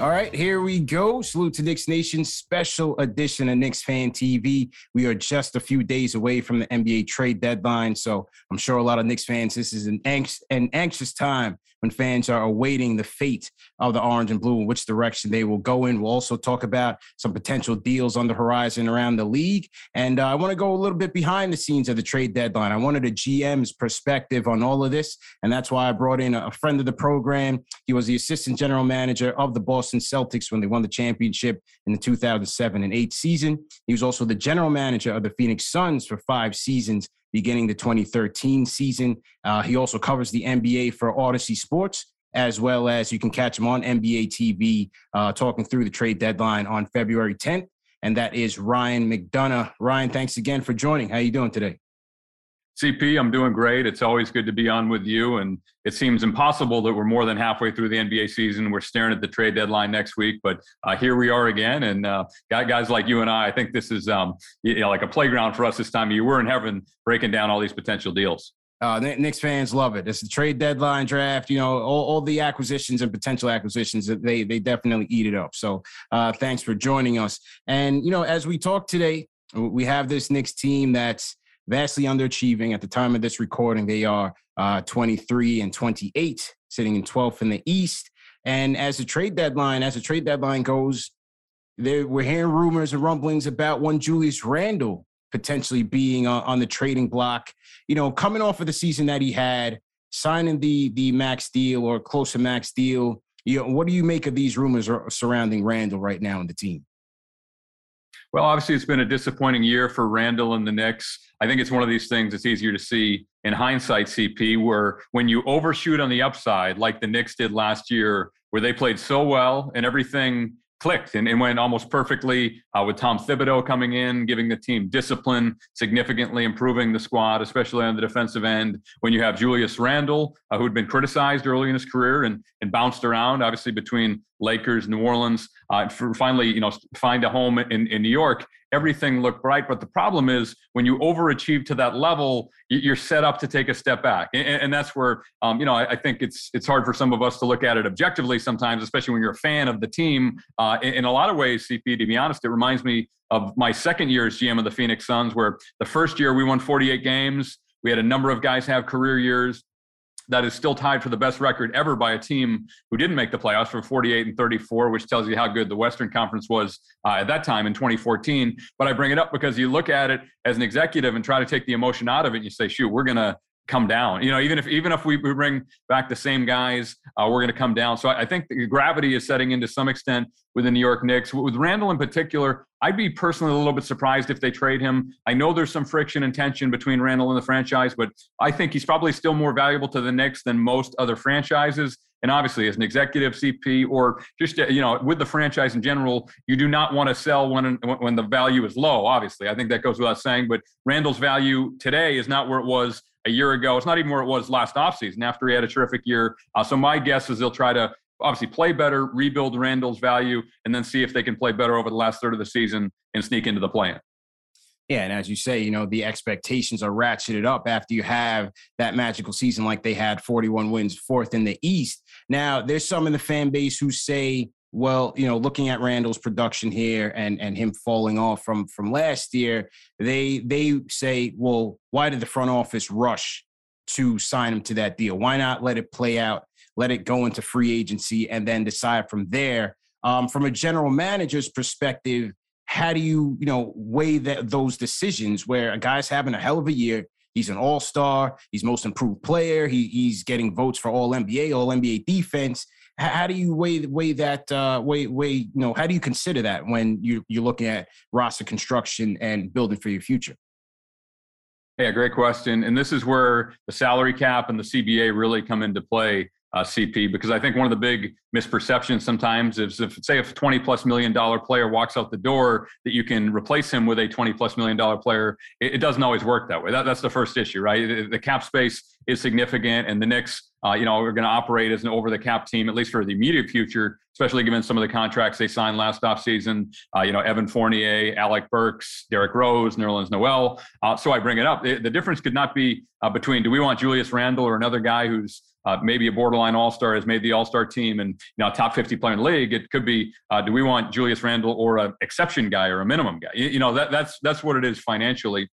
All right, here we go. Salute to Knicks Nation, special edition of Knicks Fan TV. We are just a few days away from the NBA trade deadline, so I'm sure a lot of Knicks fans, this is an anxious, an anxious time when fans are awaiting the fate of the orange and blue and which direction they will go in. We'll also talk about some potential deals on the horizon around the league. And uh, I want to go a little bit behind the scenes of the trade deadline. I wanted a GM's perspective on all of this. And that's why I brought in a friend of the program. He was the assistant general manager of the Boston Celtics when they won the championship in the 2007 and 8 season. He was also the general manager of the Phoenix Suns for five seasons beginning the 2013 season. Uh, he also covers the NBA for Audacy Sports, as well as you can catch him on NBA TV uh, talking through the trade deadline on February 10th. And that is Ryan McDonough. Ryan, thanks again for joining. How are you doing today? CP, I'm doing great. It's always good to be on with you. And it seems impossible that we're more than halfway through the NBA season. We're staring at the trade deadline next week, but uh, here we are again. And uh, guys like you and I, I think this is um, you know, like a playground for us this time year. We're in heaven breaking down all these potential deals. Uh, Knicks fans love it. It's the trade deadline draft. You know, all, all the acquisitions and potential acquisitions. They they definitely eat it up. So, uh, thanks for joining us. And you know, as we talk today, we have this Knicks team that's vastly underachieving. At the time of this recording, they are uh, 23 and 28, sitting in 12th in the East. And as the trade deadline, as the trade deadline goes, there we're hearing rumors and rumblings about one Julius Randle potentially being uh, on the trading block. You know, coming off of the season that he had, signing the the max deal or close to max deal. You know, what do you make of these rumors surrounding Randle right now in the team? Well, obviously, it's been a disappointing year for Randle and the Knicks. I think it's one of these things that's easier to see in hindsight, CP, where when you overshoot on the upside, like the Knicks did last year, where they played so well and everything clicked and it went almost perfectly uh, with Tom Thibodeau coming in, giving the team discipline, significantly improving the squad, especially on the defensive end. When you have Julius Randle, uh, who'd been criticized early in his career and, and bounced around, obviously between Lakers, New Orleans, uh, finally, you know, find a home in, in New York everything looked bright. But the problem is when you overachieve to that level, you're set up to take a step back, and, and that's where um, you know I, I, think it's it's hard for some of us to look at it objectively sometimes, especially when you're a fan of the team. Uh, in, in a lot of ways, CP, to be honest, it reminds me of my second year as GM of the Phoenix Suns, where the first year we won 48 games. We had a number of guys have career years. That is still tied for the best record ever by a team who didn't make the playoffs for 48 and 34, which tells you how good the Western Conference was uh, at that time in 2014. But I bring it up because you look at it as an executive and try to take the emotion out of it. And you say, shoot, we're going to come down. You know, even if even if we bring back the same guys, uh, we're going to come down. So I, I think the gravity is setting in to some extent with the New York Knicks. With Randle in particular, I'd be personally a little bit surprised if they trade him. I know there's some friction and tension between Randle and the franchise, but I think he's probably still more valuable to the Knicks than most other franchises. And obviously, as an executive CP or just you know with the franchise in general, you do not want to sell when when the value is low. Obviously, I think that goes without saying. But Randle's value today is not where it was a year ago. It's not even where it was last offseason after he had a terrific year. Uh, so my guess is they'll try to obviously play better, rebuild Randle's value, and then see if they can play better over the last third of the season and sneak into the play-in. Yeah, and as you say, you know, the expectations are ratcheted up after you have that magical season like they had 41 wins, fourth in the East. Now, there's some in the fan base who say, well, you know, looking at Randle's production here and and him falling off from from last year, they they say, well, why did the front office rush to sign him to that deal? Why not let it play out, let it go into free agency, and then decide from there? Um, from a general manager's perspective, how do you, you know, weigh that those decisions where a guy's having a hell of a year? He's an all star. He's most improved player. He, he's getting votes for all NBA, all NBA defense. How, how do you weigh weigh that uh, weigh weigh you know how do you consider that when you you're looking at roster construction and building for your future? Yeah, great question. And this is where the salary cap and the CBA really come into play uh, CP because I think one of the big misperceptions sometimes is if say if a 20 plus million dollar player walks out the door that you can replace him with a 20 plus million dollar player it, it doesn't always work that way. That, that's the first issue right? The, the cap space is significant and the Knicks uh, you know are going to operate as an over the cap team at least for the immediate future especially given some of the contracts they signed last offseason. Uh, you know Evan Fournier Alec Burks Derrick Rose Nerlens Noel. Uh, so I bring it up. The, the difference could not be uh, between do we want Julius Randle or another guy who's uh, maybe a borderline all-star has made the all-star team and you know top 50 player in the league it could be uh, do we want julius randle or an exception guy or a minimum guy you, you know that, that's that's what it is financially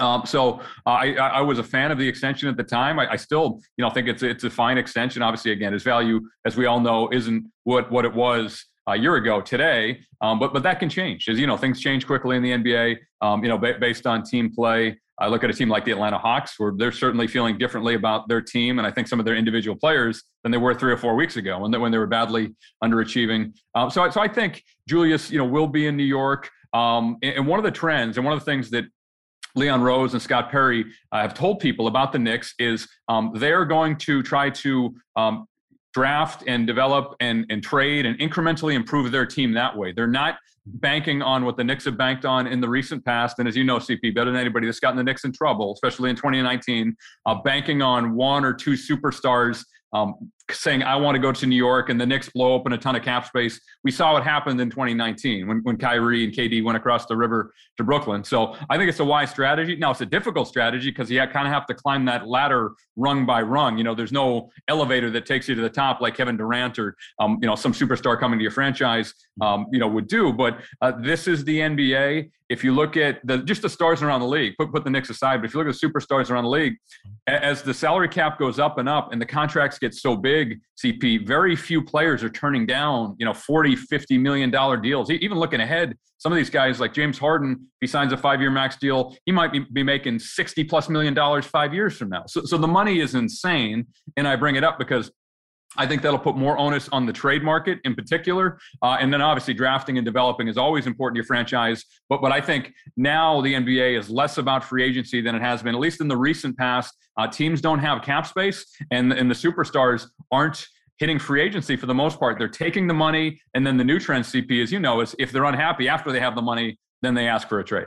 um, so uh, I, I was a fan of the extension at the time. I, I, still, you know, think it's it's a fine extension. Obviously, again, his value, as we all know, isn't what what it was a year ago today. Um, but but that can change, as you know, things change quickly in the NBA. Um, you know, ba- based on team play. I look at a team like the Atlanta Hawks, where they're certainly feeling differently about their team, and I think some of their individual players than they were three or four weeks ago when they, when they were badly underachieving. Um, so, so I think Julius, you know, will be in New York. Um, and, and one of the trends, and one of the things that Leon Rose and Scott Perry uh, have told people about the Knicks is um, they're going to try to um, draft and develop and, and trade and incrementally improve their team that way. They're not banking on what the Knicks have banked on in the recent past. And as you know, CP, better than anybody that's gotten the Knicks in trouble, especially in 2019, uh, banking on one or two superstars um, saying, I want to go to New York and the Knicks blow open a ton of cap space. We saw what happened in 2019 when, when Kyrie and KD went across the river to Brooklyn. So I think it's a wise strategy. Now, it's a difficult strategy because you kind of have to climb that ladder rung by rung. You know, there's no elevator that takes you to the top like Kevin Durant or, um, you know, some superstar coming to your franchise, um, you know, would do. But uh, this is the NBA if you look at the just the stars around the league, put put the Knicks aside, but if you look at the superstars around the league, as the salary cap goes up and up and the contracts get so big, CP, very few players are turning down, you know, 40, 50 million dollar deals. Even looking ahead, some of these guys like James Harden, if he signs a five-year max deal, he might be, be making 60 plus million dollars five years from now. So, so the money is insane. And I bring it up because I think that'll put more onus on the trade market in particular. Uh, and then obviously drafting and developing is always important to your franchise. But, but I think now the NBA is less about free agency than it has been, at least in the recent past. Uh, teams don't have cap space, and, and the superstars aren't hitting free agency for the most part. They're taking the money, and then the new trend, CP, as you know, is if they're unhappy after they have the money, then they ask for a trade.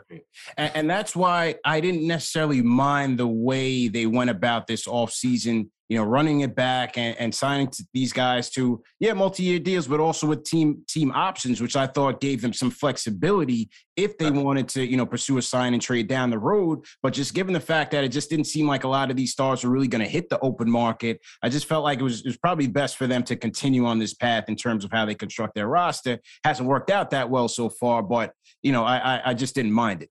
And, and that's why I didn't necessarily mind the way they went about this offseason you know, running it back and, and signing these guys to yeah multi-year deals, but also with team team options, which I thought gave them some flexibility if they wanted to you know pursue a sign and trade down the road. But just given the fact that it just didn't seem like a lot of these stars were really going to hit the open market, I just felt like it was, it was probably best for them to continue on this path in terms of how they construct their roster. Hasn't worked out that well so far, but you know I, I, I just didn't mind it.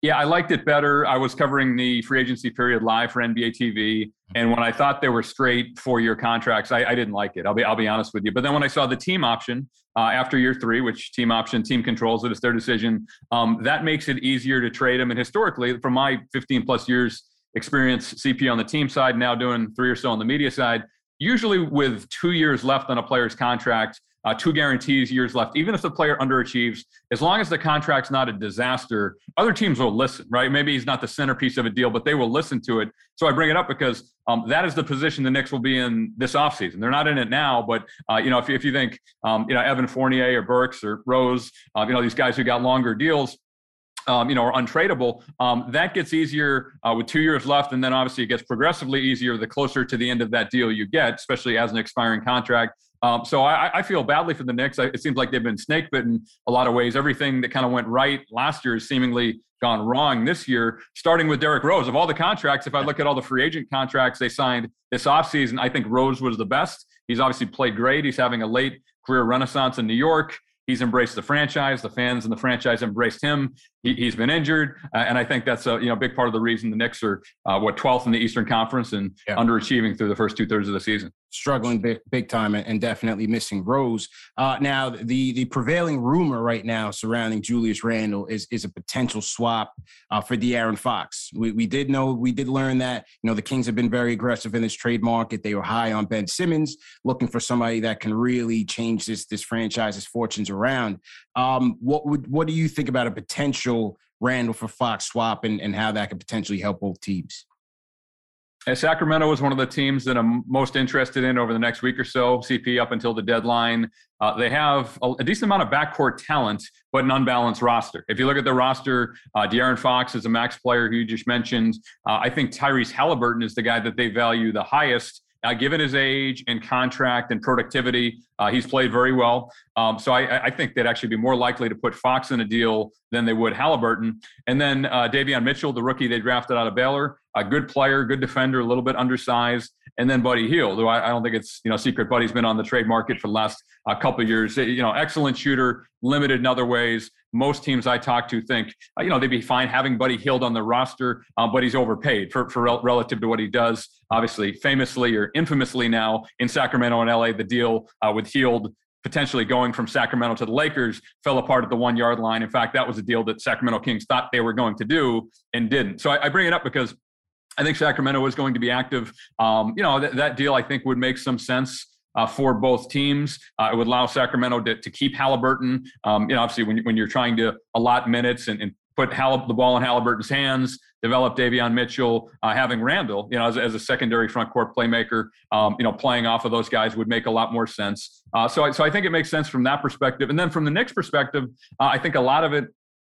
Yeah, I liked it better. I was covering the free agency period live for NBA TV. And when I thought they were straight four-year contracts, I, I, didn't like it. I'll be I'll be honest with you. But then when I saw the team option uh, after year three, which team option team controls it, it's their decision. Um, that makes it easier to trade them. And historically, from my 15 plus years experience, CP on the team side, now doing three or so on the media side, usually with two years left on a player's contract, uh, two guarantees years left. Even if the player underachieves, as long as the contract's not a disaster, other teams will listen, right? Maybe he's not the centerpiece of a deal, but they will listen to it. So I bring it up because um, that is the position the Knicks will be in this offseason. They're not in it now, but uh, you know, if, if you think um, you know Evan Fournier or Burks or Rose, uh, you know these guys who got longer deals, um, you know, are untradeable, um, that gets easier uh, with two years left, and then obviously it gets progressively easier the closer to the end of that deal you get, especially as an expiring contract. Um, so I, I, feel badly for the Knicks. It seems like they've been snake bitten a lot of ways. Everything that kind of went right last year has seemingly gone wrong this year, starting with Derrick Rose. Of all the contracts, if I look at all the free agent contracts they signed this offseason, I think Rose was the best. He's obviously played great. He's having a late career renaissance in New York. He's embraced the franchise. The fans and the franchise embraced him. He, has been injured, uh, and I think that's a you know big part of the reason the Knicks are uh, what 12th in the Eastern Conference and yeah. underachieving through the first two thirds of the season struggling big, big time and definitely missing Rose. Uh, now, the the prevailing rumor right now surrounding Julius Randle is is a potential swap uh, for De'Aaron Fox. We, we did know we did learn that you know the Kings have been very aggressive in this trade market. They were high on Ben Simmons, looking for somebody that can really change this this franchise's fortunes around. Um, what would what do you think about a potential Randle for Fox swap and, and how that could potentially help both teams? Sacramento is one of the teams that I'm most interested in over the next week or so. CP up until the deadline. Uh, they have a, a, decent amount of backcourt talent, but an unbalanced roster. If you look at the roster, uh, De'Aaron Fox is a max player who you just mentioned. Uh, I think Tyrese Halliburton is the guy that they value the highest. Uh, given his age and contract and productivity, uh, he's played very well. Um, so I, I, think they'd actually be more likely to put Fox in a deal than they would Halliburton. And then uh, Davion Mitchell, the rookie they drafted out of Baylor, a good player, good defender, a little bit undersized. And then Buddy Hield, though I, I don't think it's you know secret. Buddy's been on the trade market for the last uh, couple years. You know, excellent shooter, limited in other ways. Most teams I talk to think uh, you know they'd be fine having Buddy Hield on the roster, uh, but he's overpaid for for rel- relative to what he does. Obviously, famously or infamously now in Sacramento and LA, the deal uh, with Hield potentially going from Sacramento to the Lakers fell apart at the one yard line. In fact, that was a deal that Sacramento Kings thought they were going to do and didn't. So I, I bring it up because I think Sacramento is going to be active. Um, you know, th- that deal I think would make some sense. Uh, for both teams. Uh, it would allow Sacramento to, to keep Halliburton. Um, you know, obviously, when, when you're trying to allot minutes and, and put the ball in Halliburton's hands, develop Davion Mitchell, uh, having Randle, you know, as, as, a secondary front court playmaker, um, you know, playing off of those guys would make a lot more sense. Uh, so, I, so I think it makes sense from that perspective. And then from the Knicks perspective, uh, I think a lot of it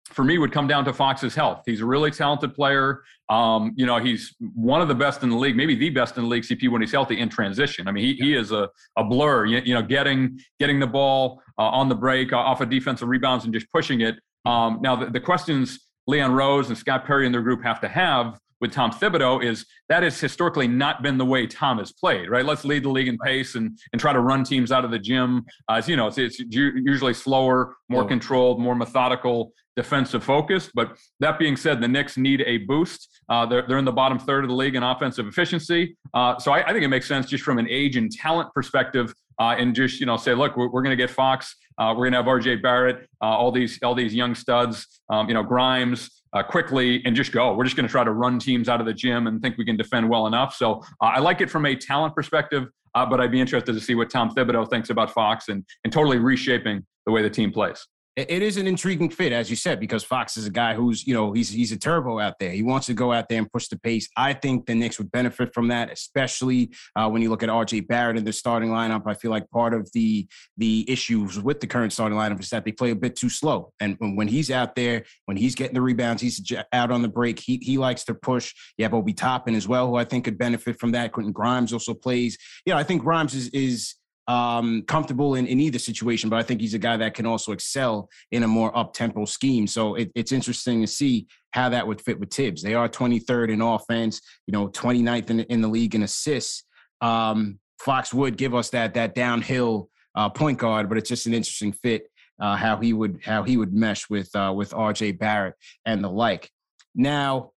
for me would come down to Fox's health. He's a really talented player. Um, you know, he's one of the best in the league, maybe the best in the league, CP, when he's healthy in transition. I mean, he, he is a, a blur, you, you know, getting getting the ball uh, on the break, uh, off of defensive rebounds and just pushing it. Um, now, the, the questions Leon Rose and Scott Perry and their group have to have with Tom Thibodeau is that has historically not been the way Tom has played, right? Let's lead the league in pace and and try to run teams out of the gym. Uh, as you know, it's, it's usually slower, more controlled, more methodical, defensive focused. But that being said, the Knicks need a boost. Uh, they're, they're in the bottom third of the league in offensive efficiency. Uh, so I, I, think it makes sense just from an age and talent perspective uh, and just, you know, say, look, we're, we're going to get Fox. Uh, we're going to have RJ Barrett, uh, all these all these young studs, um, you know, Grimes, uh, quickly and just go. We're just going to try to run teams out of the gym and think we can defend well enough. So uh, I like it from a talent perspective, uh, but I'd be interested to see what Tom Thibodeau thinks about Fox and, and totally reshaping the way the team plays it is an intriguing fit, as you said, because Fox is a guy who's, you know, he's he's a turbo out there. He wants to go out there and push the pace. I think the Knicks would benefit from that, especially uh, when you look at RJ Barrett in the starting lineup. I feel like part of the the issues with the current starting lineup is that they play a bit too slow. And when he's out there, when he's getting the rebounds, he's out on the break. He he likes to push. You have Obi Toppin as well, who I think could benefit from that. Quentin Grimes also plays. You know, I think Grimes is is um, comfortable in, in either situation, but I think he's a guy that can also excel in a more up tempo scheme. So it, it's interesting to see how that would fit with Thibs. They are 23rd in offense, you know, 29th in, in the league in assists. Um, Fox would give us that that downhill uh, point guard, but it's just an interesting fit uh, how he would how he would mesh with uh, with RJ Barrett and the like. Now,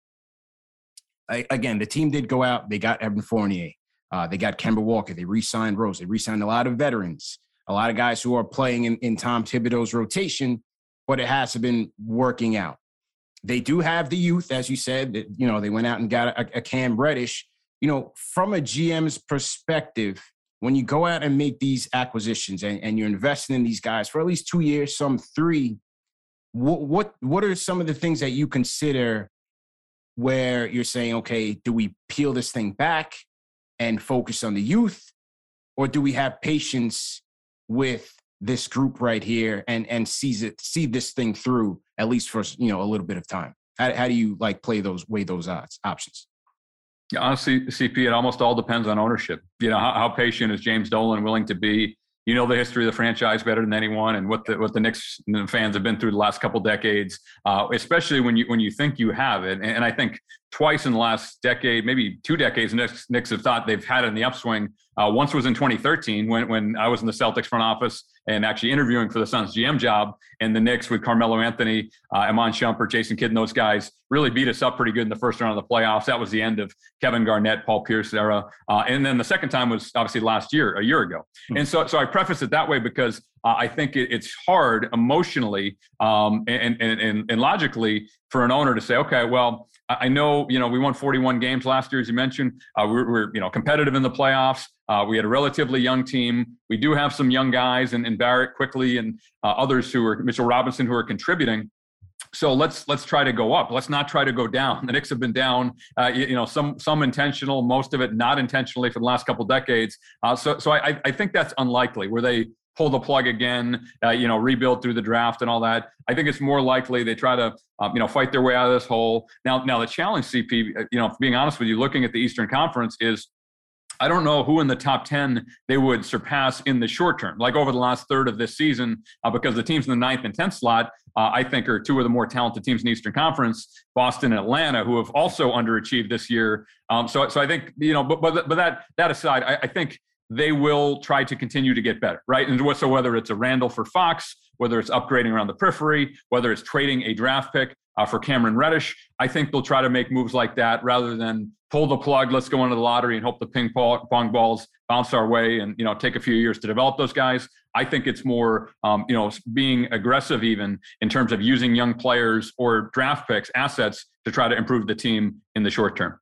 I, again, the team did go out. They got Evan Fournier. Uh, they got Kemba Walker. They re-signed Rose. They re-signed a lot of veterans, a lot of guys who are playing in, in Tom Thibodeau's rotation, but it hasn't been working out. They do have the youth, as you said. That you know they went out and got a, a Cam Reddish. You know, from a GM's perspective, when you go out and make these acquisitions and, and you're investing in these guys for at least two years, some three, what what what are some of the things that you consider where you're saying, okay, do we peel this thing back and focus on the youth, or do we have patience with this group right here and and sees it see this thing through at least for you know a little bit of time? How, how do you like play those weigh those odds options? Yeah, honestly, CP, it almost all depends on ownership. You know, how, how patient is James Dolan willing to be you know the history of the franchise better than anyone, and what the what the Knicks fans have been through the last couple decades, uh, especially when you when you think you have it. And, and, I think twice in the last decade, maybe two decades, Knicks, Knicks have thought they've had it in the upswing. Uh, once was in 2013 when when I was in the Celtics front office and actually interviewing for the Suns GM job. And the Knicks with Carmelo Anthony, uh, Iman Shumpert, Jason Kidd, and those guys really beat us up pretty good in the first round of the playoffs. That was the end of Kevin Garnett, Paul Pierce era. Uh, and then the second time was obviously last year, a year ago. Mm-hmm. And so, so I preface it that way because uh, I think it, it's hard emotionally um, and, and, and, and logically for an owner to say, okay, well, I know, you know, we won 41 games last year, as you mentioned. Uh, we're, we're, you know, competitive in the playoffs. Uh, we had a relatively young team. We do have some young guys and, and Barrett Quickley, and uh, others who are Mitchell Robinson who are contributing. So let's let's try to go up. Let's not try to go down. The Knicks have been down, uh, you, you, know, some some intentional, most of it not intentionally for the last couple decades. Uh, so so I, I think that's unlikely. Where they pull the plug again, uh, you know, rebuild through the draft and all that. I think it's more likely they try to, um, you know, fight their way out of this hole. Now, now the challenge, CP, uh, you know, being honest with you, looking at the Eastern Conference is I don't know who in the top 10 they would surpass in the short term, like over the last third of this season, uh, because the teams in the ninth and 10th slot, uh, I think, are two of the more talented teams in the Eastern Conference, Boston and Atlanta, who have also underachieved this year. Um, so, so I think, you know, but, but, but that, that aside, I, I think they will try to continue to get better, right? And so whether it's a Randle for Fox, whether it's upgrading around the periphery, whether it's trading a draft pick uh, for Cameron Reddish, I think they'll try to make moves like that rather than pull the plug, let's go into the lottery and hope the ping pong balls bounce our way and you know take a few years to develop those guys. I think it's more um, you know being aggressive even in terms of using young players or draft picks, assets to try to improve the team in the short term.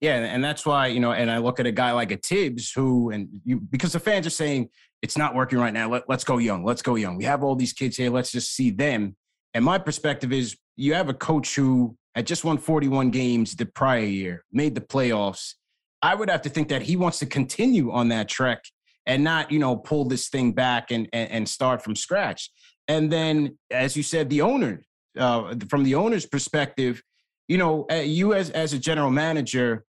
Yeah, and that's why you know, and I look at a guy like a Thibs who, and you because the fans are saying it's not working right now. Let, let's go young. Let's go young. We have all these kids here. Let's just see them. And my perspective is, you have a coach who had just won 41 games the prior year, made the playoffs. I would have to think that he wants to continue on that trek and not, you know, pull this thing back and and, and start from scratch. And then, as you said, the owner, uh, from the owner's perspective, you know, uh, you as as a general manager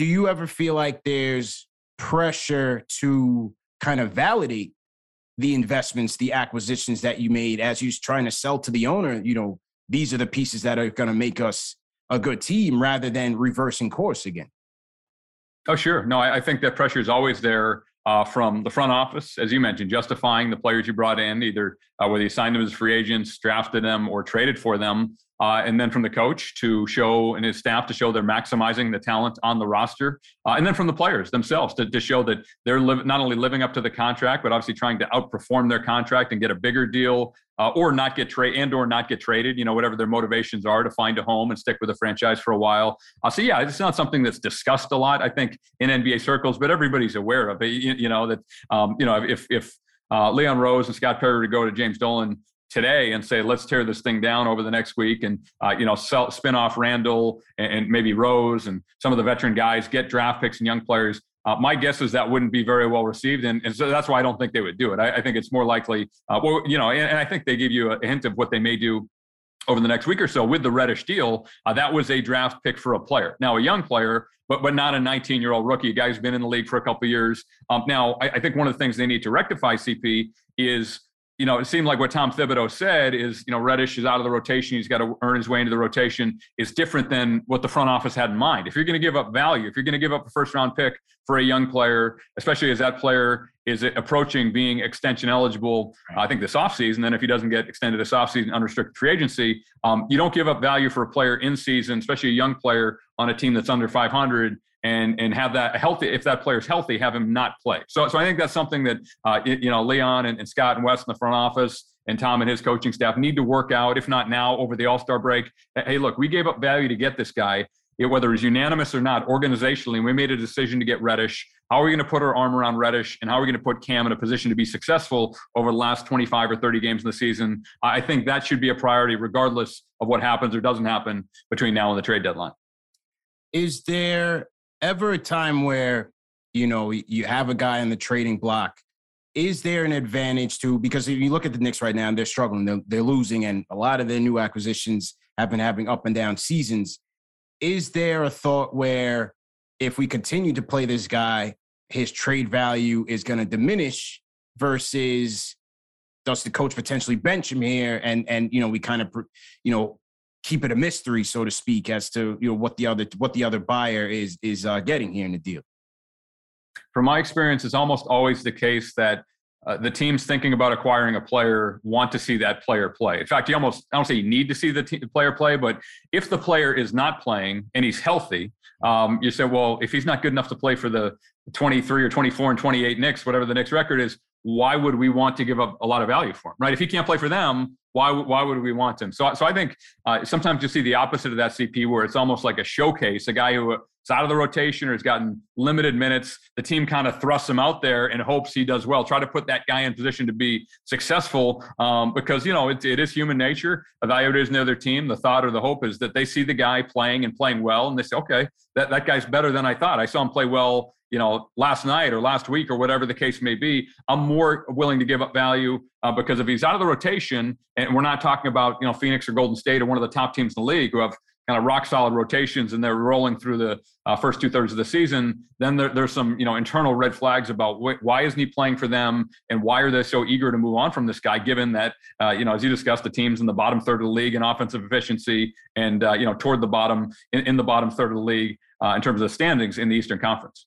do you ever feel like there's pressure to kind of validate the investments, the acquisitions that you made as you're trying to sell to the owner? You know, these are the pieces that are going to make us a good team rather than reversing course again. Oh, sure. No, I, I think that pressure is always there uh, from the front office, as you mentioned, justifying the players you brought in, either uh, whether you signed them as free agents, drafted them, or traded for them. Uh, and then from the coach to show and his staff to show they're maximizing the talent on the roster, uh, and then from the players themselves to, to show that they're li- not only living up to the contract, but obviously trying to outperform their contract and get a bigger deal, uh, or not get trade and or not get traded. You know, whatever their motivations are to find a home and stick with the franchise for a while. Uh, so yeah, it's not something that's discussed a lot, I think, in NBA circles, but everybody's aware of it. You, you know that um, you know if if uh, Leon Rose and Scott Perry were to go to James Dolan today and say let's tear this thing down over the next week and uh, you know sell, spin off Randle and, and, maybe Rose and some of the veteran guys get draft picks and young players. Uh, my guess is that wouldn't be very well received, and, and so that's why I don't think they would do it. I, I think it's more likely, uh, well, you know, and, and, I think they give you a hint of what they may do over the next week or so with the Reddish deal. Uh, that was a draft pick for a player, now a young player, but but not a 19 year old rookie. A guy who's been in the league for a couple years. Um, now, I, I think one of the things they need to rectify, CP, is you know, it seemed like what Tom Thibodeau said is, you know, Reddish is out of the rotation. He's got to earn his way into the rotation. Is different than what the front office had in mind. If you're going to give up value, if you're going to give up a first round pick for a young player, especially as that player is approaching being extension eligible, I think this offseason, then if he doesn't get extended this offseason unrestricted free agency, um, you don't give up value for a player in season, especially a young player on a team that's under 500 and and have that healthy if that player's healthy have him not play. So so i think that's something that uh, you know leon and, and, scott and wes in the front office and tom and his coaching staff need to work out if not now over the all-star break. Hey look we gave up value to get this guy. It, whether it's unanimous or not organizationally we made a decision to get reddish. How are we going to put our arm around reddish and how are we going to put cam in a position to be successful over the last 25 or 30 games in the season? I think that should be a priority regardless of what happens or doesn't happen between now and the trade deadline. Is there ever a time where you know you have a guy in the trading block? Is there an advantage to because if you look at the Knicks right now, they're struggling, they're, they're losing, and a lot of their new acquisitions have been having up and down seasons. Is there a thought where if we continue to play this guy, his trade value is going to diminish versus does the coach potentially bench him here and and you know we kind of you know keep it a mystery, so to speak, as to you know what the other what the other buyer is is uh, getting here in the deal. From my experience, it's almost always the case that uh, the teams thinking about acquiring a player want to see that player play. In fact, you almost I don't say you need to see the player play, but if the player is not playing and he's healthy, um, you say, well, if he's not good enough to play for the 23 or 24 and 28 Knicks, whatever the Knicks record is, why would we want to give up a lot of value for him, right? If he can't play for them, why why would we want him? So so I think uh, sometimes you see the opposite of that CP where it's almost like a showcase, a guy who is out of the rotation or has gotten limited minutes. The team kind of thrusts him out there and hopes he does well. Try to put that guy in position to be successful um, because you know it, it is human nature. Evaluators in the other team, the thought or the hope is that they see the guy playing and playing well, and they say, okay, that that guy's better than I thought. I saw him play well you know, last night or last week or whatever the case may be, I'm more willing to give up value uh, because if he's out of the rotation, and we're not talking about you know Phoenix or Golden State or one of the top teams in the league who have kind of rock solid rotations and they're rolling through the uh, first two thirds of the season, then there, there's some you know internal red flags about wh- why isn't he playing for them and why are they so eager to move on from this guy, given that uh, you know as you discussed, the teams in the bottom third of the league in offensive efficiency and uh, you know toward the bottom in, in the bottom third of the league uh, in terms of the standings in the Eastern Conference.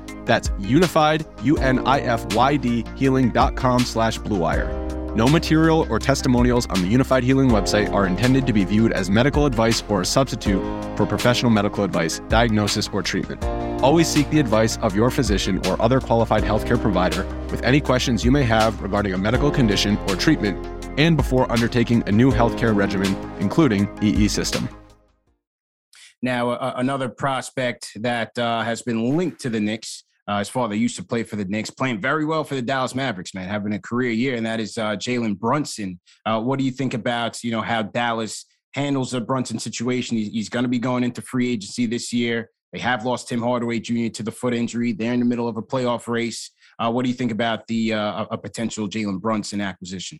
That's unifyd, U-N-I-F-Y-D, healing.com slash bluewire. No material or testimonials on the Unifyd Healing website are intended to be viewed as medical advice or a substitute for professional medical advice, diagnosis, or treatment. Always seek the advice of your physician or other qualified healthcare provider with any questions you may have regarding a medical condition or treatment and before undertaking a new healthcare regimen, including EE system. Now, uh, another prospect that uh, has been linked to the Knicks Uh, his father used to play for the Knicks, playing very well for the Dallas Mavericks, man, having a career year, and that is uh, Jalen Brunson. Uh, what do you think about you know how Dallas handles the Brunson situation? He's, he's going to be going into free agency this year. They have lost Tim Hardaway Jr. to the foot injury. They're in the middle of a playoff race. Uh, what do you think about the uh, a potential Jalen Brunson acquisition?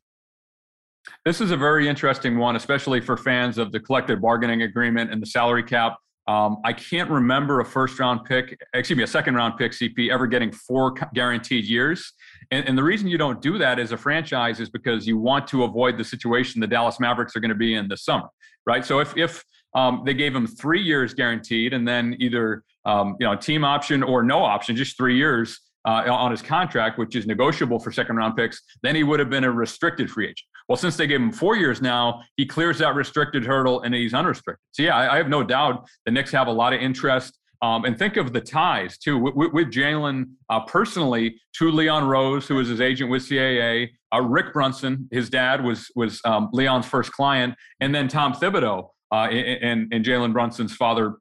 This is a very interesting one, especially for fans of the collective bargaining agreement and the salary cap. Um, I can't remember a first round pick, excuse me, a second round pick CP ever getting four guaranteed years. And, and, the reason you don't do that as a franchise is because you want to avoid the situation the Dallas Mavericks are going to be in this summer, right? So if, if um, they gave him three years guaranteed and then either, um, you know, team option or no option, just three years uh, on his contract, which is negotiable for second round picks, then he would have been a restricted free agent. Well, since they gave him four years now, he clears that restricted hurdle and he's unrestricted. So, yeah, I, I have no doubt the Knicks have a lot of interest. Um, and think of the ties too with, with, Jalen uh, personally to Leon Rose, who was his agent with CAA, uh, Rick Brunson, his dad was was um, Leon's first client, and then Tom Thibodeau uh, and, and Jalen Brunson's father.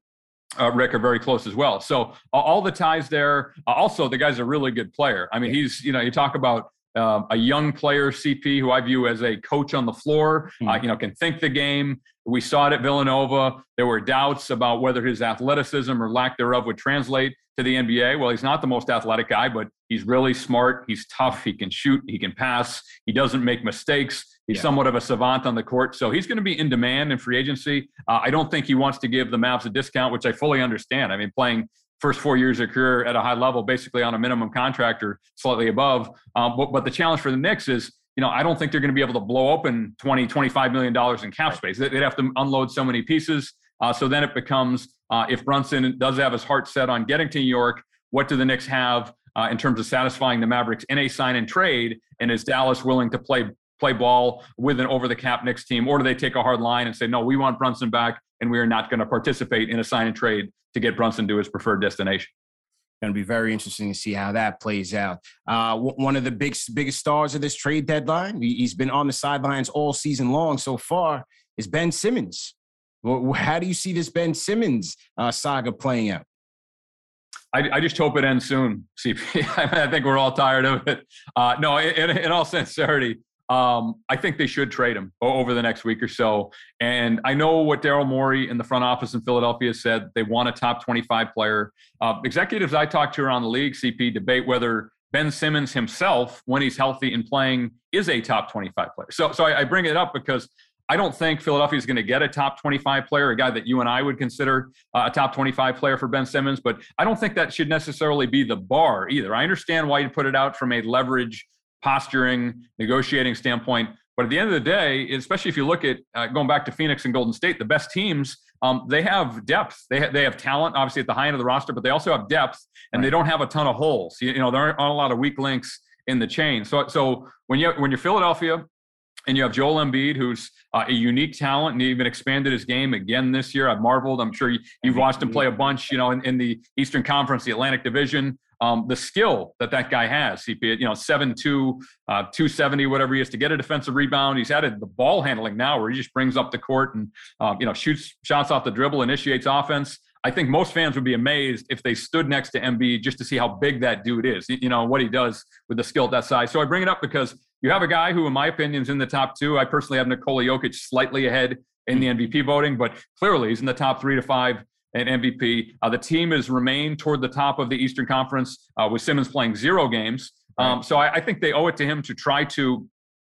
Uh, Rick are very close as well. So all the ties there. Uh, also, the guy's a really good player. I mean, he's you know you talk about um, a young player, CP, who I view as a coach on the floor, mm-hmm. uh, you know, can think the game. We saw it at Villanova. There were doubts about whether his athleticism or lack thereof would translate to the NBA. Well, he's not the most athletic guy, but he's really smart. He's tough. He can shoot. He can pass. He doesn't make mistakes. He's yeah. somewhat of a savant on the court. So he's going to be in demand in free agency. Uh, I don't think he wants to give the Mavs a discount, which I fully understand. I mean, playing first four years of career at a high level, basically on a minimum contract or slightly above. Um, but, but the challenge for the Knicks is, you know, I don't think they're going to be able to blow open 20, 25 million dollars in cap space. They'd have to unload so many pieces. Uh, so then it becomes uh, if Brunson does have his heart set on getting to New York, what do the Knicks have uh, in terms of satisfying the Mavericks in a sign and trade? And is Dallas willing to play play ball with an over the cap Knicks team, or do they take a hard line and say, no, we want Brunson back, and we are not going to participate in a sign and trade to get Brunson to his preferred destination. Going to be very interesting to see how that plays out. Uh, one of the big, biggest stars of this trade deadline, he's been on the sidelines all season long so far, is Ben Simmons. How do you see this Ben Simmons uh, saga playing out? I, I, just hope it ends soon, CP. I think we're all tired of it. Uh, no, in, in, all sincerity, um, I think they should trade him over the next week or so. And I know what Daryl Morey in the front office in Philadelphia said. They want a top 25 player. Uh, executives I talked to around the league, CP, debate whether Ben Simmons himself, when he's healthy and playing, is a top 25 player. So, so I, I bring it up because I don't think Philadelphia is going to get a top 25 player, a guy that you and I would consider uh, a top 25 player for Ben Simmons, but I don't think that should necessarily be the bar either. I understand why you put it out from a leverage posturing, negotiating standpoint. But at the end of the day, especially if you look at uh, going back to Phoenix and Golden State, the best teams, um, they have depth. They, ha- they have talent, obviously, at the high end of the roster, but they also have depth and right. they don't have a ton of holes. You, you know, there aren't, aren't a lot of weak links in the chain. So, so when you when you're Philadelphia and you have Joel Embiid, who's uh, a unique talent and he even expanded his game again this year. I've marveled. I'm sure you, have watched him play a bunch, you know, in, in, the Eastern Conference, the Atlantic Division um, the skill that that guy has. He, you know, 7'2, uh, 270, whatever he is to get a defensive rebound. He's added the ball handling now where he just brings up the court and, um, you know, shoots shots off the dribble, initiates offense. I think most fans would be amazed if they stood next to Embiid just to see how big that dude is, you know, what he does with the skill at that size. So I bring it up because you have a guy who, in my opinion, is in the top two. I personally have Nikola Jokic slightly ahead in the MVP voting, but clearly he's in the top three to five and MVP. Uh, the team has remained toward the top of the Eastern Conference uh, with Simmons playing zero games. Um, so I, I, think they owe it to him to try to,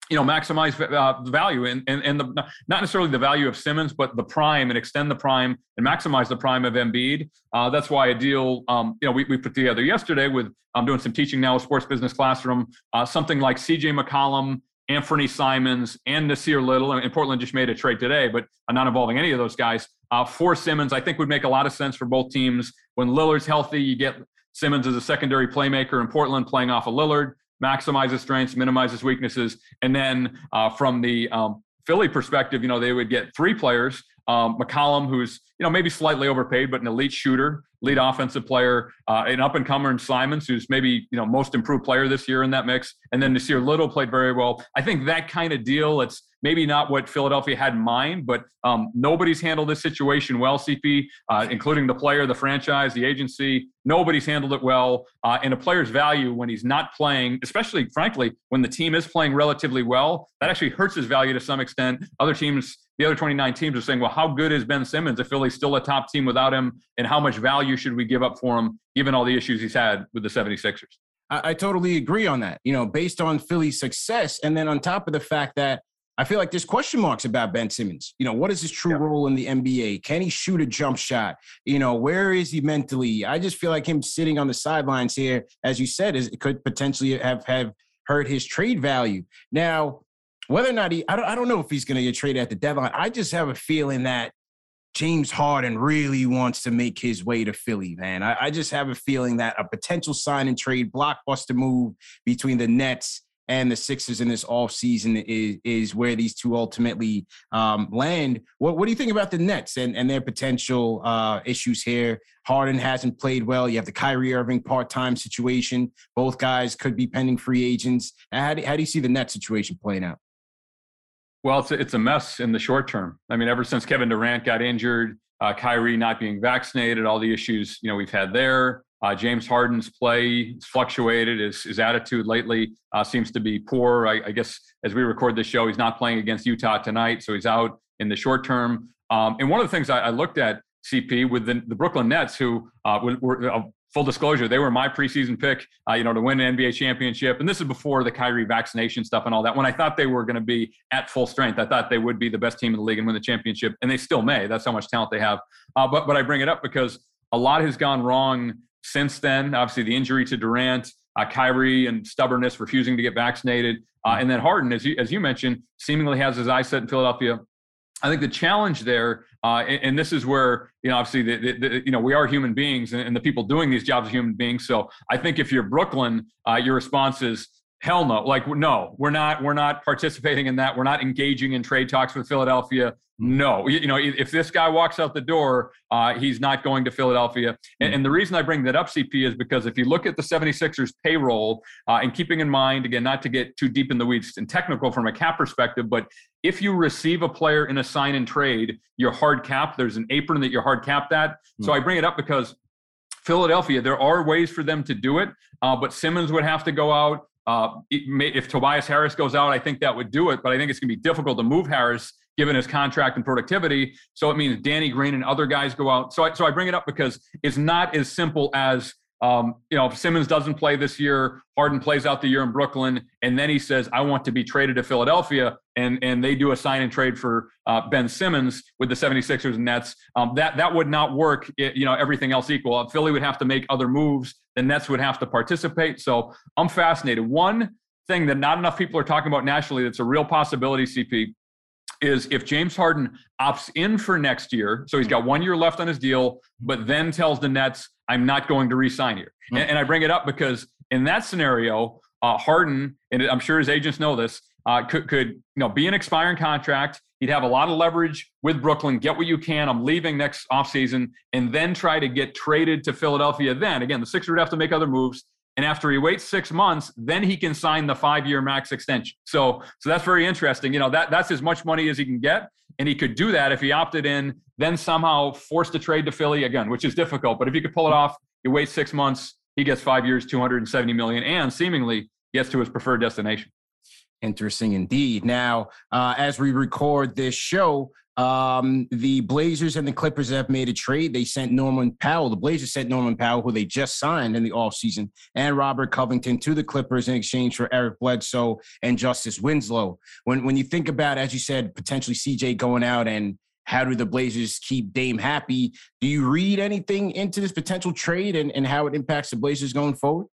you know, maximize uh, the value and, and, and the, not necessarily the value of Simmons, but the prime and extend the prime and maximize the prime of Embiid. Uh, that's why a deal, um, you know, we, we put together yesterday with, I'm doing some teaching now, a sports business classroom, uh, something like CJ McCollum Anthony Simons and Nassir Little. And Portland just made a trade today, but I'm not involving any of those guys. Uh, for Simmons, I think would make a lot of sense for both teams. When Lillard's healthy, you get Simmons as a secondary playmaker in Portland playing off of Lillard, maximizes strengths, minimizes weaknesses. And then uh, from the um, Philly perspective, you know, they would get three players. Um, McCollum, who's you know, maybe slightly overpaid, but an elite shooter, lead offensive player, uh, an up and comer in Simons, who's maybe you know most improved player this year in that mix, and then Nassir Little played very well. I think that kind of deal. It's maybe not what Philadelphia had in mind, but um, nobody's handled this situation well, CP, uh, including the player, the franchise, the agency. Nobody's handled it well. Uh, and a player's value when he's not playing, especially, frankly, when the team is playing relatively well, that actually hurts his value to some extent. Other teams, the other 29 teams are saying, well, how good is Ben Simmons if Still a top team without him? And how much value should we give up for him, given all the issues he's had with the 76ers? I, I totally agree on that. You know, based on Philly's success, and then on top of the fact that I feel like there's question marks about Ben Simmons. You know, what is his true yeah. role in the NBA? Can he shoot a jump shot? You know, where is he mentally? I just feel like him sitting on the sidelines here, as you said, is it could potentially have have hurt his trade value. Now, whether or not he, I don't, I don't know if he's going to get traded at the deadline. I just have a feeling that James Harden really wants to make his way to Philly, man. I, I just have a feeling that a potential sign and trade blockbuster move between the Nets and the Sixers in this offseason is is where these two ultimately um, land. What what do you think about the Nets and, and their potential uh, issues here? Harden hasn't played well. You have the Kyrie Irving part time situation. Both guys could be pending free agents. How do, how do you see the Nets situation playing out? Well, it's a, it's a mess in the short term. I mean, ever since Kevin Durant got injured, uh, Kyrie not being vaccinated, all the issues you know we've had there. Uh, James Harden's play fluctuated. His, his attitude lately uh, seems to be poor. I, I, guess as we record this show, he's not playing against Utah tonight, so he's out in the short term. Um, and one of the things I, I looked at, CP, with the, the Brooklyn Nets, who uh, were, were uh, full disclosure, they were my preseason pick, uh, you know, to win an NBA championship. And this is before the Kyrie vaccination stuff and all that. When I thought they were going to be at full strength, I thought they would be the best team in the league and win the championship, and they still may. That's how much talent they have. Uh, but but I bring it up because a lot has gone wrong since then. Obviously, the injury to Durant, uh, Kyrie, and stubbornness, refusing to get vaccinated, uh, and then Harden, as you as you mentioned, seemingly has his eyes set in Philadelphia. I think the challenge there, uh, and, and, this is where you know, obviously, the, the, the, you know, we are human beings, and, and, the people doing these jobs are human beings. So I think if you're Brooklyn, uh, your response is hell no. Like no, we're not. We're not participating in that. We're not engaging in trade talks with Philadelphia. No, you know, if this guy walks out the door, uh, he's not going to Philadelphia. And, and, the reason I bring that up, CP, is because if you look at the 76ers payroll, uh, and keeping in mind, again, not to get too deep in the weeds and technical from a cap perspective, but if you receive a player in a sign and trade, you're hard capped. There's an apron that you're hard capped at. Mm-hmm. So I bring it up because Philadelphia, there are ways for them to do it, uh, but Simmons would have to go out. Uh, if Tobias Harris goes out, I think that would do it, but I think it's going to be difficult to move Harris given his contract and productivity. So it means Danny Green and other guys go out. So I, so I bring it up because it's not as simple as um, you know, if Simmons doesn't play this year, Harden plays out the year in Brooklyn, and then he says, "I want to be traded to Philadelphia," and and they do a sign and trade for uh, Ben Simmons with the 76ers and Nets. Um, that that would not work. You know, everything else equal, Philly would have to make other moves. The Nets would have to participate. So I'm fascinated. One thing that not enough people are talking about nationally that's a real possibility, CP, is if James Harden opts in for next year, so he's got one year left on his deal, but then tells the Nets, I'm not going to re-sign here. Mm-hmm. And, and, I bring it up because in that scenario, uh, Harden, and I'm sure his agents know this, uh, could, could you know be an expiring contract. He'd have a lot of leverage with Brooklyn. Get what you can. I'm leaving next offseason, and then try to get traded to Philadelphia. Then again, the Sixers would have to make other moves. And after he waits six months, then he can sign the five-year max extension. So, so that's very interesting. You know, that that's as much money as he can get, and he could do that if he opted in, then somehow forced to trade to Philly again, which is difficult. But if he could pull it off, he waits six months, he gets five years, 270 million, and seemingly gets to his preferred destination. Interesting indeed. Now, uh, as we record this show, um, the Blazers and the Clippers have made a trade. They sent Norman Powell. The Blazers sent Norman Powell, who they just signed in the offseason, and Robert Covington to the Clippers in exchange for Eric Bledsoe and Justice Winslow. When when you think about, as you said, potentially CJ going out and how do the Blazers keep Dame happy? Do you read anything into this potential trade and, and how it impacts the Blazers going forward?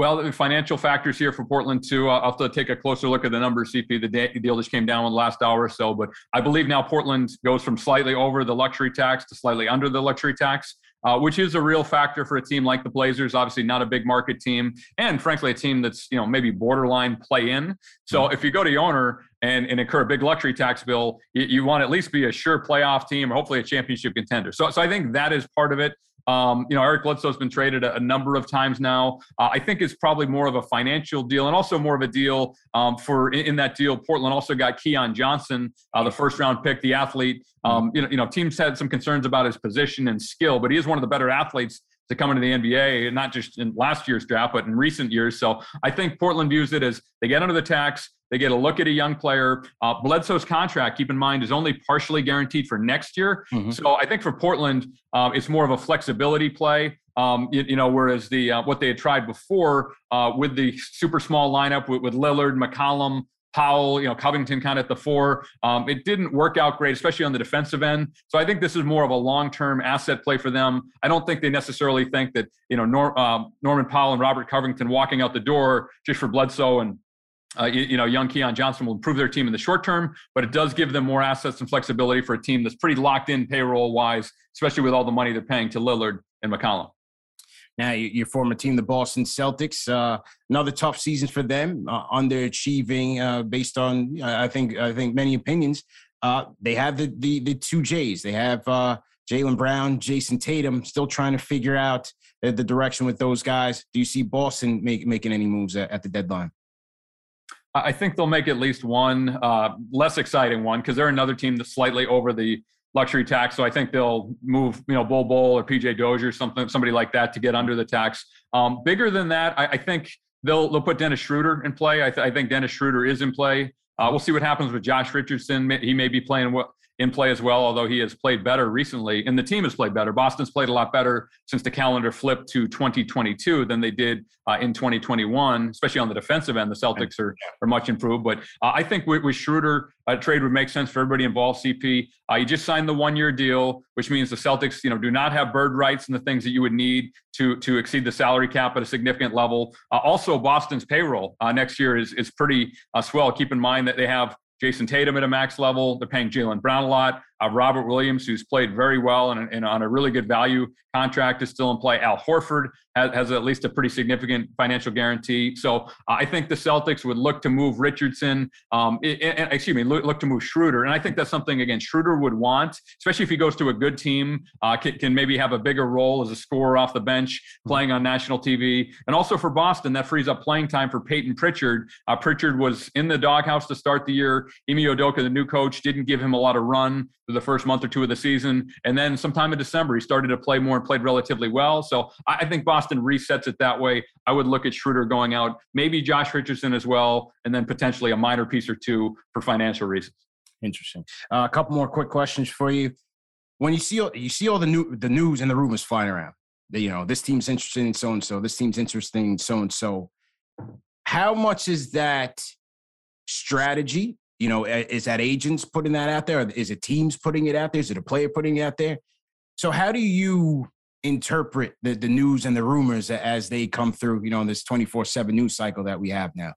Well, the financial factors here for Portland too. I'll have to take a closer look at the numbers. CP, the deal just came down in the last hour or so, but I believe now Portland goes from slightly over the luxury tax to slightly under the luxury tax. uh, which is a real factor for a team like the Blazers. Obviously, not a big market team, and frankly, a team that's you know maybe borderline play in. So mm-hmm. if you go to the owner and, and incur a big luxury tax bill, you, you want to at least be a sure playoff team or hopefully a championship contender. So, so I think that is part of it. Um, you know, Eric Bledsoe's been traded a, a number of times now. Uh, I think it's probably more of a financial deal and also more of a deal um, for in, in, that deal. Portland also got Keon Johnson, uh, the first round pick, the athlete. Um, you know, you know, teams had some concerns about his position and skill, but he is one of the better athletes to come into the NBA, not just in last year's draft, but in recent years. So I think Portland views it as they get under the tax, they get a look at a young player. Uh, Bledsoe's contract, keep in mind, is only partially guaranteed for next year. Mm-hmm. So I think for Portland, uh, it's more of a flexibility play. Um, you, you, know, whereas the uh, what they had tried before uh, with the super small lineup with, with Lillard, McCollum, Powell, you know, Covington kind of at the four. Um, it didn't work out great, especially on the defensive end. So I think this is more of a long-term asset play for them. I don't think they necessarily think that you know Nor, um, Norman Powell and Robert Covington walking out the door just for Bledsoe and uh, you, you, know, young Keon Johnson will improve their team in the short term, but it does give them more assets and flexibility for a team that's pretty locked in payroll wise, especially with all the money they're paying to Lillard and McCollum. Now, your former team, the Boston Celtics, uh, another tough season for them, uh, underachieving uh, based on, I think, I think many opinions. Uh, they have the, the the two Jays. They have uh, Jaylen Brown, Jayson Tatum, still trying to figure out the direction with those guys. Do you see Boston make, making any moves at, at the deadline? I think they'll make at least one uh, less exciting one because they're another team that's slightly over the luxury tax. So I think they'll move, you know, Bol Bol or PJ Dozier, something, somebody like that to get under the tax. Um, bigger than that, I, I, think they'll they'll put Dennis Schroeder in play. I, th- I think Dennis Schroeder is in play. Uh, we'll see what happens with Josh Richardson. He may be playing what in play as well, although he has played better recently, and the team has played better. Boston's played a lot better since the calendar flipped to 2022 than they did uh, in 2021, especially on the defensive end. The Celtics are, are much improved. But uh, I think with, with Schroeder, a trade would make sense for everybody involved, CP. Uh, you just signed the one year deal, which means the Celtics you know, do not have bird rights and the things that you would need to, to exceed the salary cap at a significant level. Uh, also, Boston's payroll uh, next year is, is pretty uh, swell. Keep in mind that they have Jayson Tatum at a max level. They're paying Jaylen Brown a lot. Uh, Robert Williams, who's played very well and, and, on a really good value contract, is still in play. Al Horford has, has at least a pretty significant financial guarantee. So uh, I think the Celtics would look to move Richardson, um, it, excuse me, look, look, to move Schroeder. And I think that's something, again, Schroeder would want, especially if he goes to a good team, uh, can, can, maybe have a bigger role as a scorer off the bench, playing on national TV. And also for Boston, that frees up playing time for Payton Pritchard. Uh, Pritchard was in the doghouse to start the year. Ime Udoka, the new coach, didn't give him a lot of run the first month or two of the season. And then sometime in December, he started to play more and played relatively well. So I think Boston resets it that way. I would look at Schroeder going out, maybe Josh Richardson as well, and then potentially a minor piece or two for financial reasons. Interesting. Uh, a couple more quick questions for you. When you see you see all the new the news and the rumors flying around, that, you know this team's interested in so and so, this team's interested in so and so. How much is that strategy you know, is that agents putting that out there? Is it teams putting it out there? Is it a player putting it out there? So how do you interpret the, the news and the rumors as they come through, you know, in this 24-7 news cycle that we have now?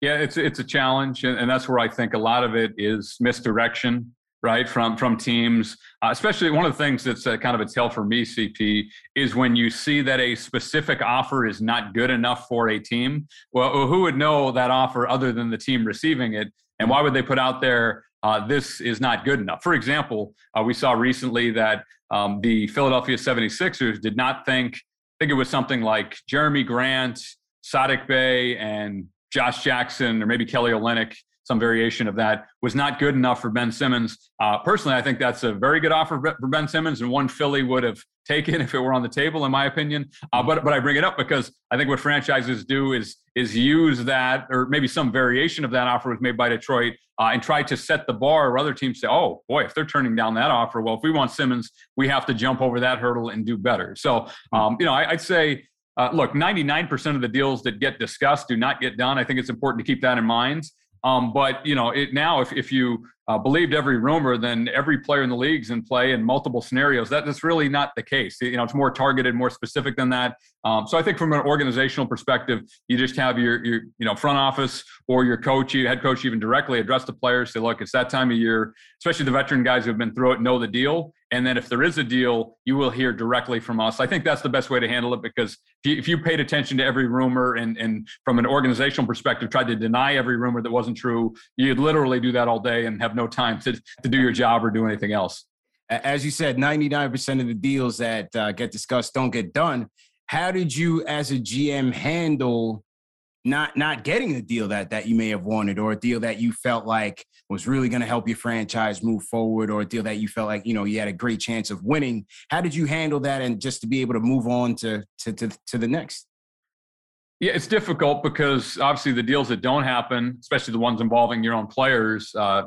Yeah, it's it's a challenge, and, that's where I think a lot of it is misdirection right from from teams. Uh, especially one of the things that's uh, kind of a tell for me cp is when you see that a specific offer is not good enough for a team well who would know that offer other than the team receiving it? And why would they put out there uh, this is not good enough? For example uh, we saw recently that um, the philadelphia 76ers did not think i think it was something like jerami grant saddiq Bey and josh jackson or maybe kelly olynyk some variation of that was not good enough for Ben Simmons. Uh, personally, I think that's a very good offer for Ben Simmons and one Philly would have taken if it were on the table, in my opinion. Uh, but but I bring it up because I think what franchises do is is use that or maybe some variation of that offer was made by Detroit uh, and try to set the bar Or other teams say, oh boy, if they're turning down that offer, well, if we want Simmons, we have to jump over that hurdle and do better. So um, you know, I, I'd say. Uh, look, 99% of the deals that get discussed do not get done. I think it's important to keep that in mind. Um, but you know, it now if if you uh, believed every rumor, then every player in the league's in play in multiple scenarios. That, that's really not the case. You know, it's more targeted, more specific than that. Um, so I think from an organizational perspective, you just have your, your you know front office or your coach, your head coach, even directly address the players. Say, look, it's that time of year, especially the veteran guys who have been through it, know the deal. And then if there is a deal, you will hear directly from us. I think that's the best way to handle it because if you, if you paid attention to every rumor and, and from an organizational perspective, tried to deny every rumor that wasn't true, you'd literally do that all day and have no time to, to do your job or do anything else. As you said, 99% of the deals that uh, get discussed don't get done. How did you, as a GM, handle not not getting the deal that that you may have wanted or a deal that you felt like was really going to help your franchise move forward or a deal that you felt like you know you had a great chance of winning how did you handle that and just to be able to move on to to to, to the next yeah, it's difficult because obviously the deals that don't happen, especially the ones involving your own players, uh,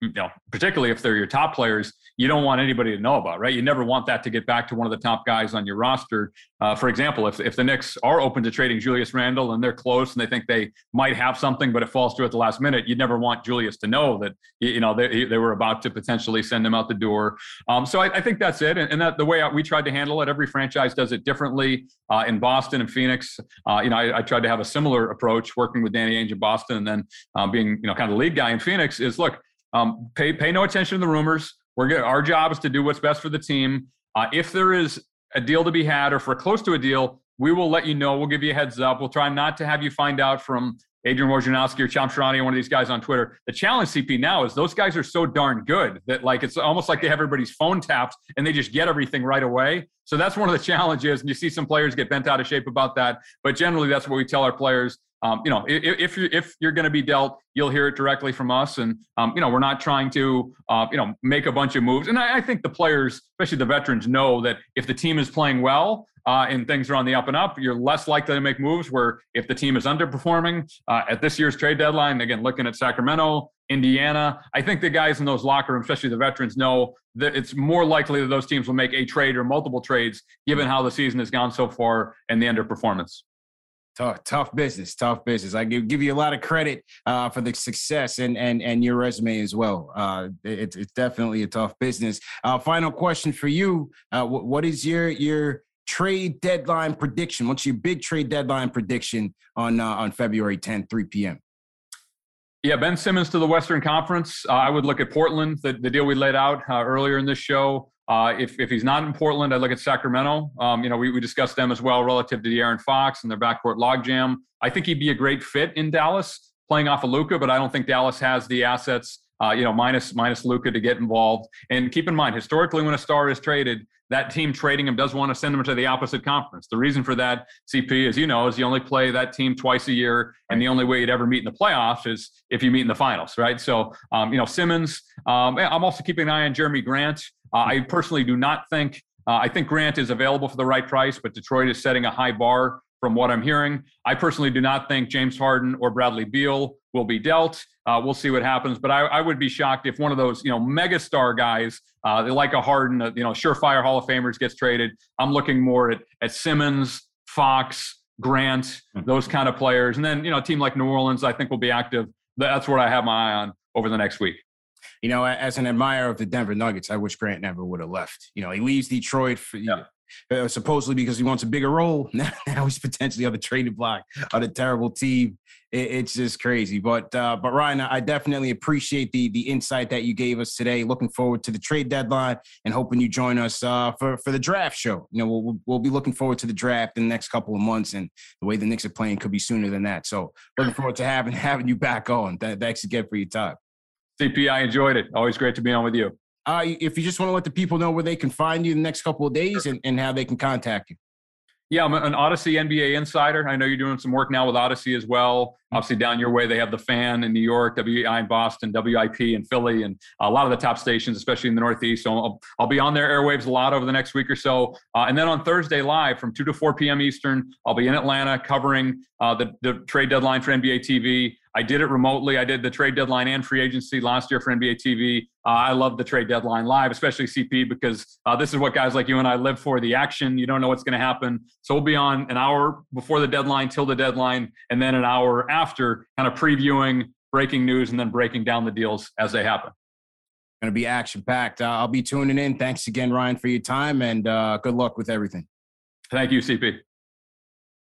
you know, particularly if they're your top players, you don't want anybody to know about, right? You never want that to get back to one of the top guys on your roster. Uh, for example, if, if the Knicks are open to trading Julius Randle and they're close and they think they might have something, but it falls through at the last minute, you'd never want Julius to know that, you know, they, they were about to potentially send him out the door. Um, so I, I, think that's it. And, and, that the way we tried to handle it, every franchise does it differently. Uh, in Boston and Phoenix, uh, you know, I, I, tried to have a similar approach working with Danny Ainge in Boston and then uh, being, you know, kind of the lead guy in Phoenix is look, um, pay pay no attention to the rumors. We're good. Our job is to do what's best for the team. Uh, if there is a deal to be had, or we're close to a deal, we will let you know. We'll give you a heads up. We'll try not to have you find out from Adrian Wojnarowski or Shams Charania, one of these guys on Twitter. The challenge CP now is those guys are so darn good that like it's almost like they have everybody's phone tapped and they just get everything right away. So that's one of the challenges, and you see some players get bent out of shape about that. But generally, that's what we tell our players um, you know, if, you're if you're going to be dealt, you'll hear it directly from us. And um, you know, we're not trying to uh, you know make a bunch of moves. And I, I, think the players, especially the veterans, know that if the team is playing well uh, and things are on the up and up, you're less likely to make moves. Where if the team is underperforming uh, at this year's trade deadline, again, looking at Sacramento, Indiana, I think the guys in those locker rooms, especially the veterans, know that it's more likely that those teams will make a trade or multiple trades, given how the season has gone so far and the underperformance. Tough, tough business, tough business. I give, give you a lot of credit uh, for the success and and and your resume as well. Uh, it, it's definitely a tough business. Uh, final question for you: uh, what, what is your your trade deadline prediction? What's your big trade deadline prediction on uh, on February 10th, 3 p.m.? Yeah, Ben Simmons to the Western Conference. Uh, I would look at Portland, the, the deal we laid out earlier in this show. Uh, if, if he's not in Portland, I look at Sacramento. Um, you know, we, we discussed them as well relative to De'Aaron Fox and their backcourt logjam. I think he'd be a great fit in Dallas, playing off of Luka, but I don't think Dallas has the assets, uh, you know, minus minus Luka to get involved. And keep in mind, historically, when a star is traded, that team trading him does want to send him to the opposite conference. The reason for that, CP, as you know, is you only play that team twice a year, and the only way you'd ever meet in the playoffs is if you meet in the finals, right? So, um, you know, Simmons. Um, I'm also keeping an eye on Jerami Grant. Uh, I personally do not think, uh, I think Grant is available for the right price, but Detroit is setting a high bar from what I'm hearing. I personally do not think James Harden or Bradley Beal will be dealt. Uh, we'll see what happens, but I, I, would be shocked if one of those, you know, megastar guys, uh, like a Harden, uh, you know, surefire Hall of Famers gets traded. I'm looking more at, at Simmons, Fox, Grant, hmm. those kind of players, and then you know, a team like New Orleans, I think will be active. That's what I have my eye on over the next week you know, as an admirer of the Denver Nuggets, I wish Grant never would have left. You know, he leaves Detroit for, yeah. Uh, supposedly because he wants a bigger role. Now, now he's potentially on the trading block on a terrible team. It, it's just crazy. But uh, but Ryan, I definitely appreciate the the insight that you gave us today. Looking forward to the trade deadline and hoping you join us uh, for for the draft show. You know, we'll we'll be looking forward to the draft in the next couple of months, and the way the Knicks are playing could be sooner than that. So looking forward to having having you back on. Thanks again for your time. CP, I enjoyed it. Always great to be on with you. Uh, if you just want to let the people know where they can find you the next couple of days and, and how they can contact you. Yeah, I'm an Audacy NBA insider. I know you're doing some work now with Audacy as well. Obviously, down your way, they have the fan in New York, WEEI in Boston, WIP in Philly, and a lot of the top stations, especially in the Northeast. So I'll, I'll be on their airwaves a lot over the next week or so. Uh, and then on Thursday, live from 2 to 4 p.m. Eastern, I'll be in Atlanta covering uh, the, the trade deadline for NBA TV. I did it remotely. I did the trade deadline and free agency last year for NBA TV. Uh, I love the trade deadline live, especially CP, because uh, this is what guys like you and I live for the action. You don't know what's going to happen. So we'll be on an hour before the deadline till the deadline, and then an hour after, kind of previewing breaking news and then breaking down the deals as they happen. Going to be action packed. Uh, I'll be tuning in. Thanks again, Ryan, for your time, and uh, good luck with everything. Thank you, CP.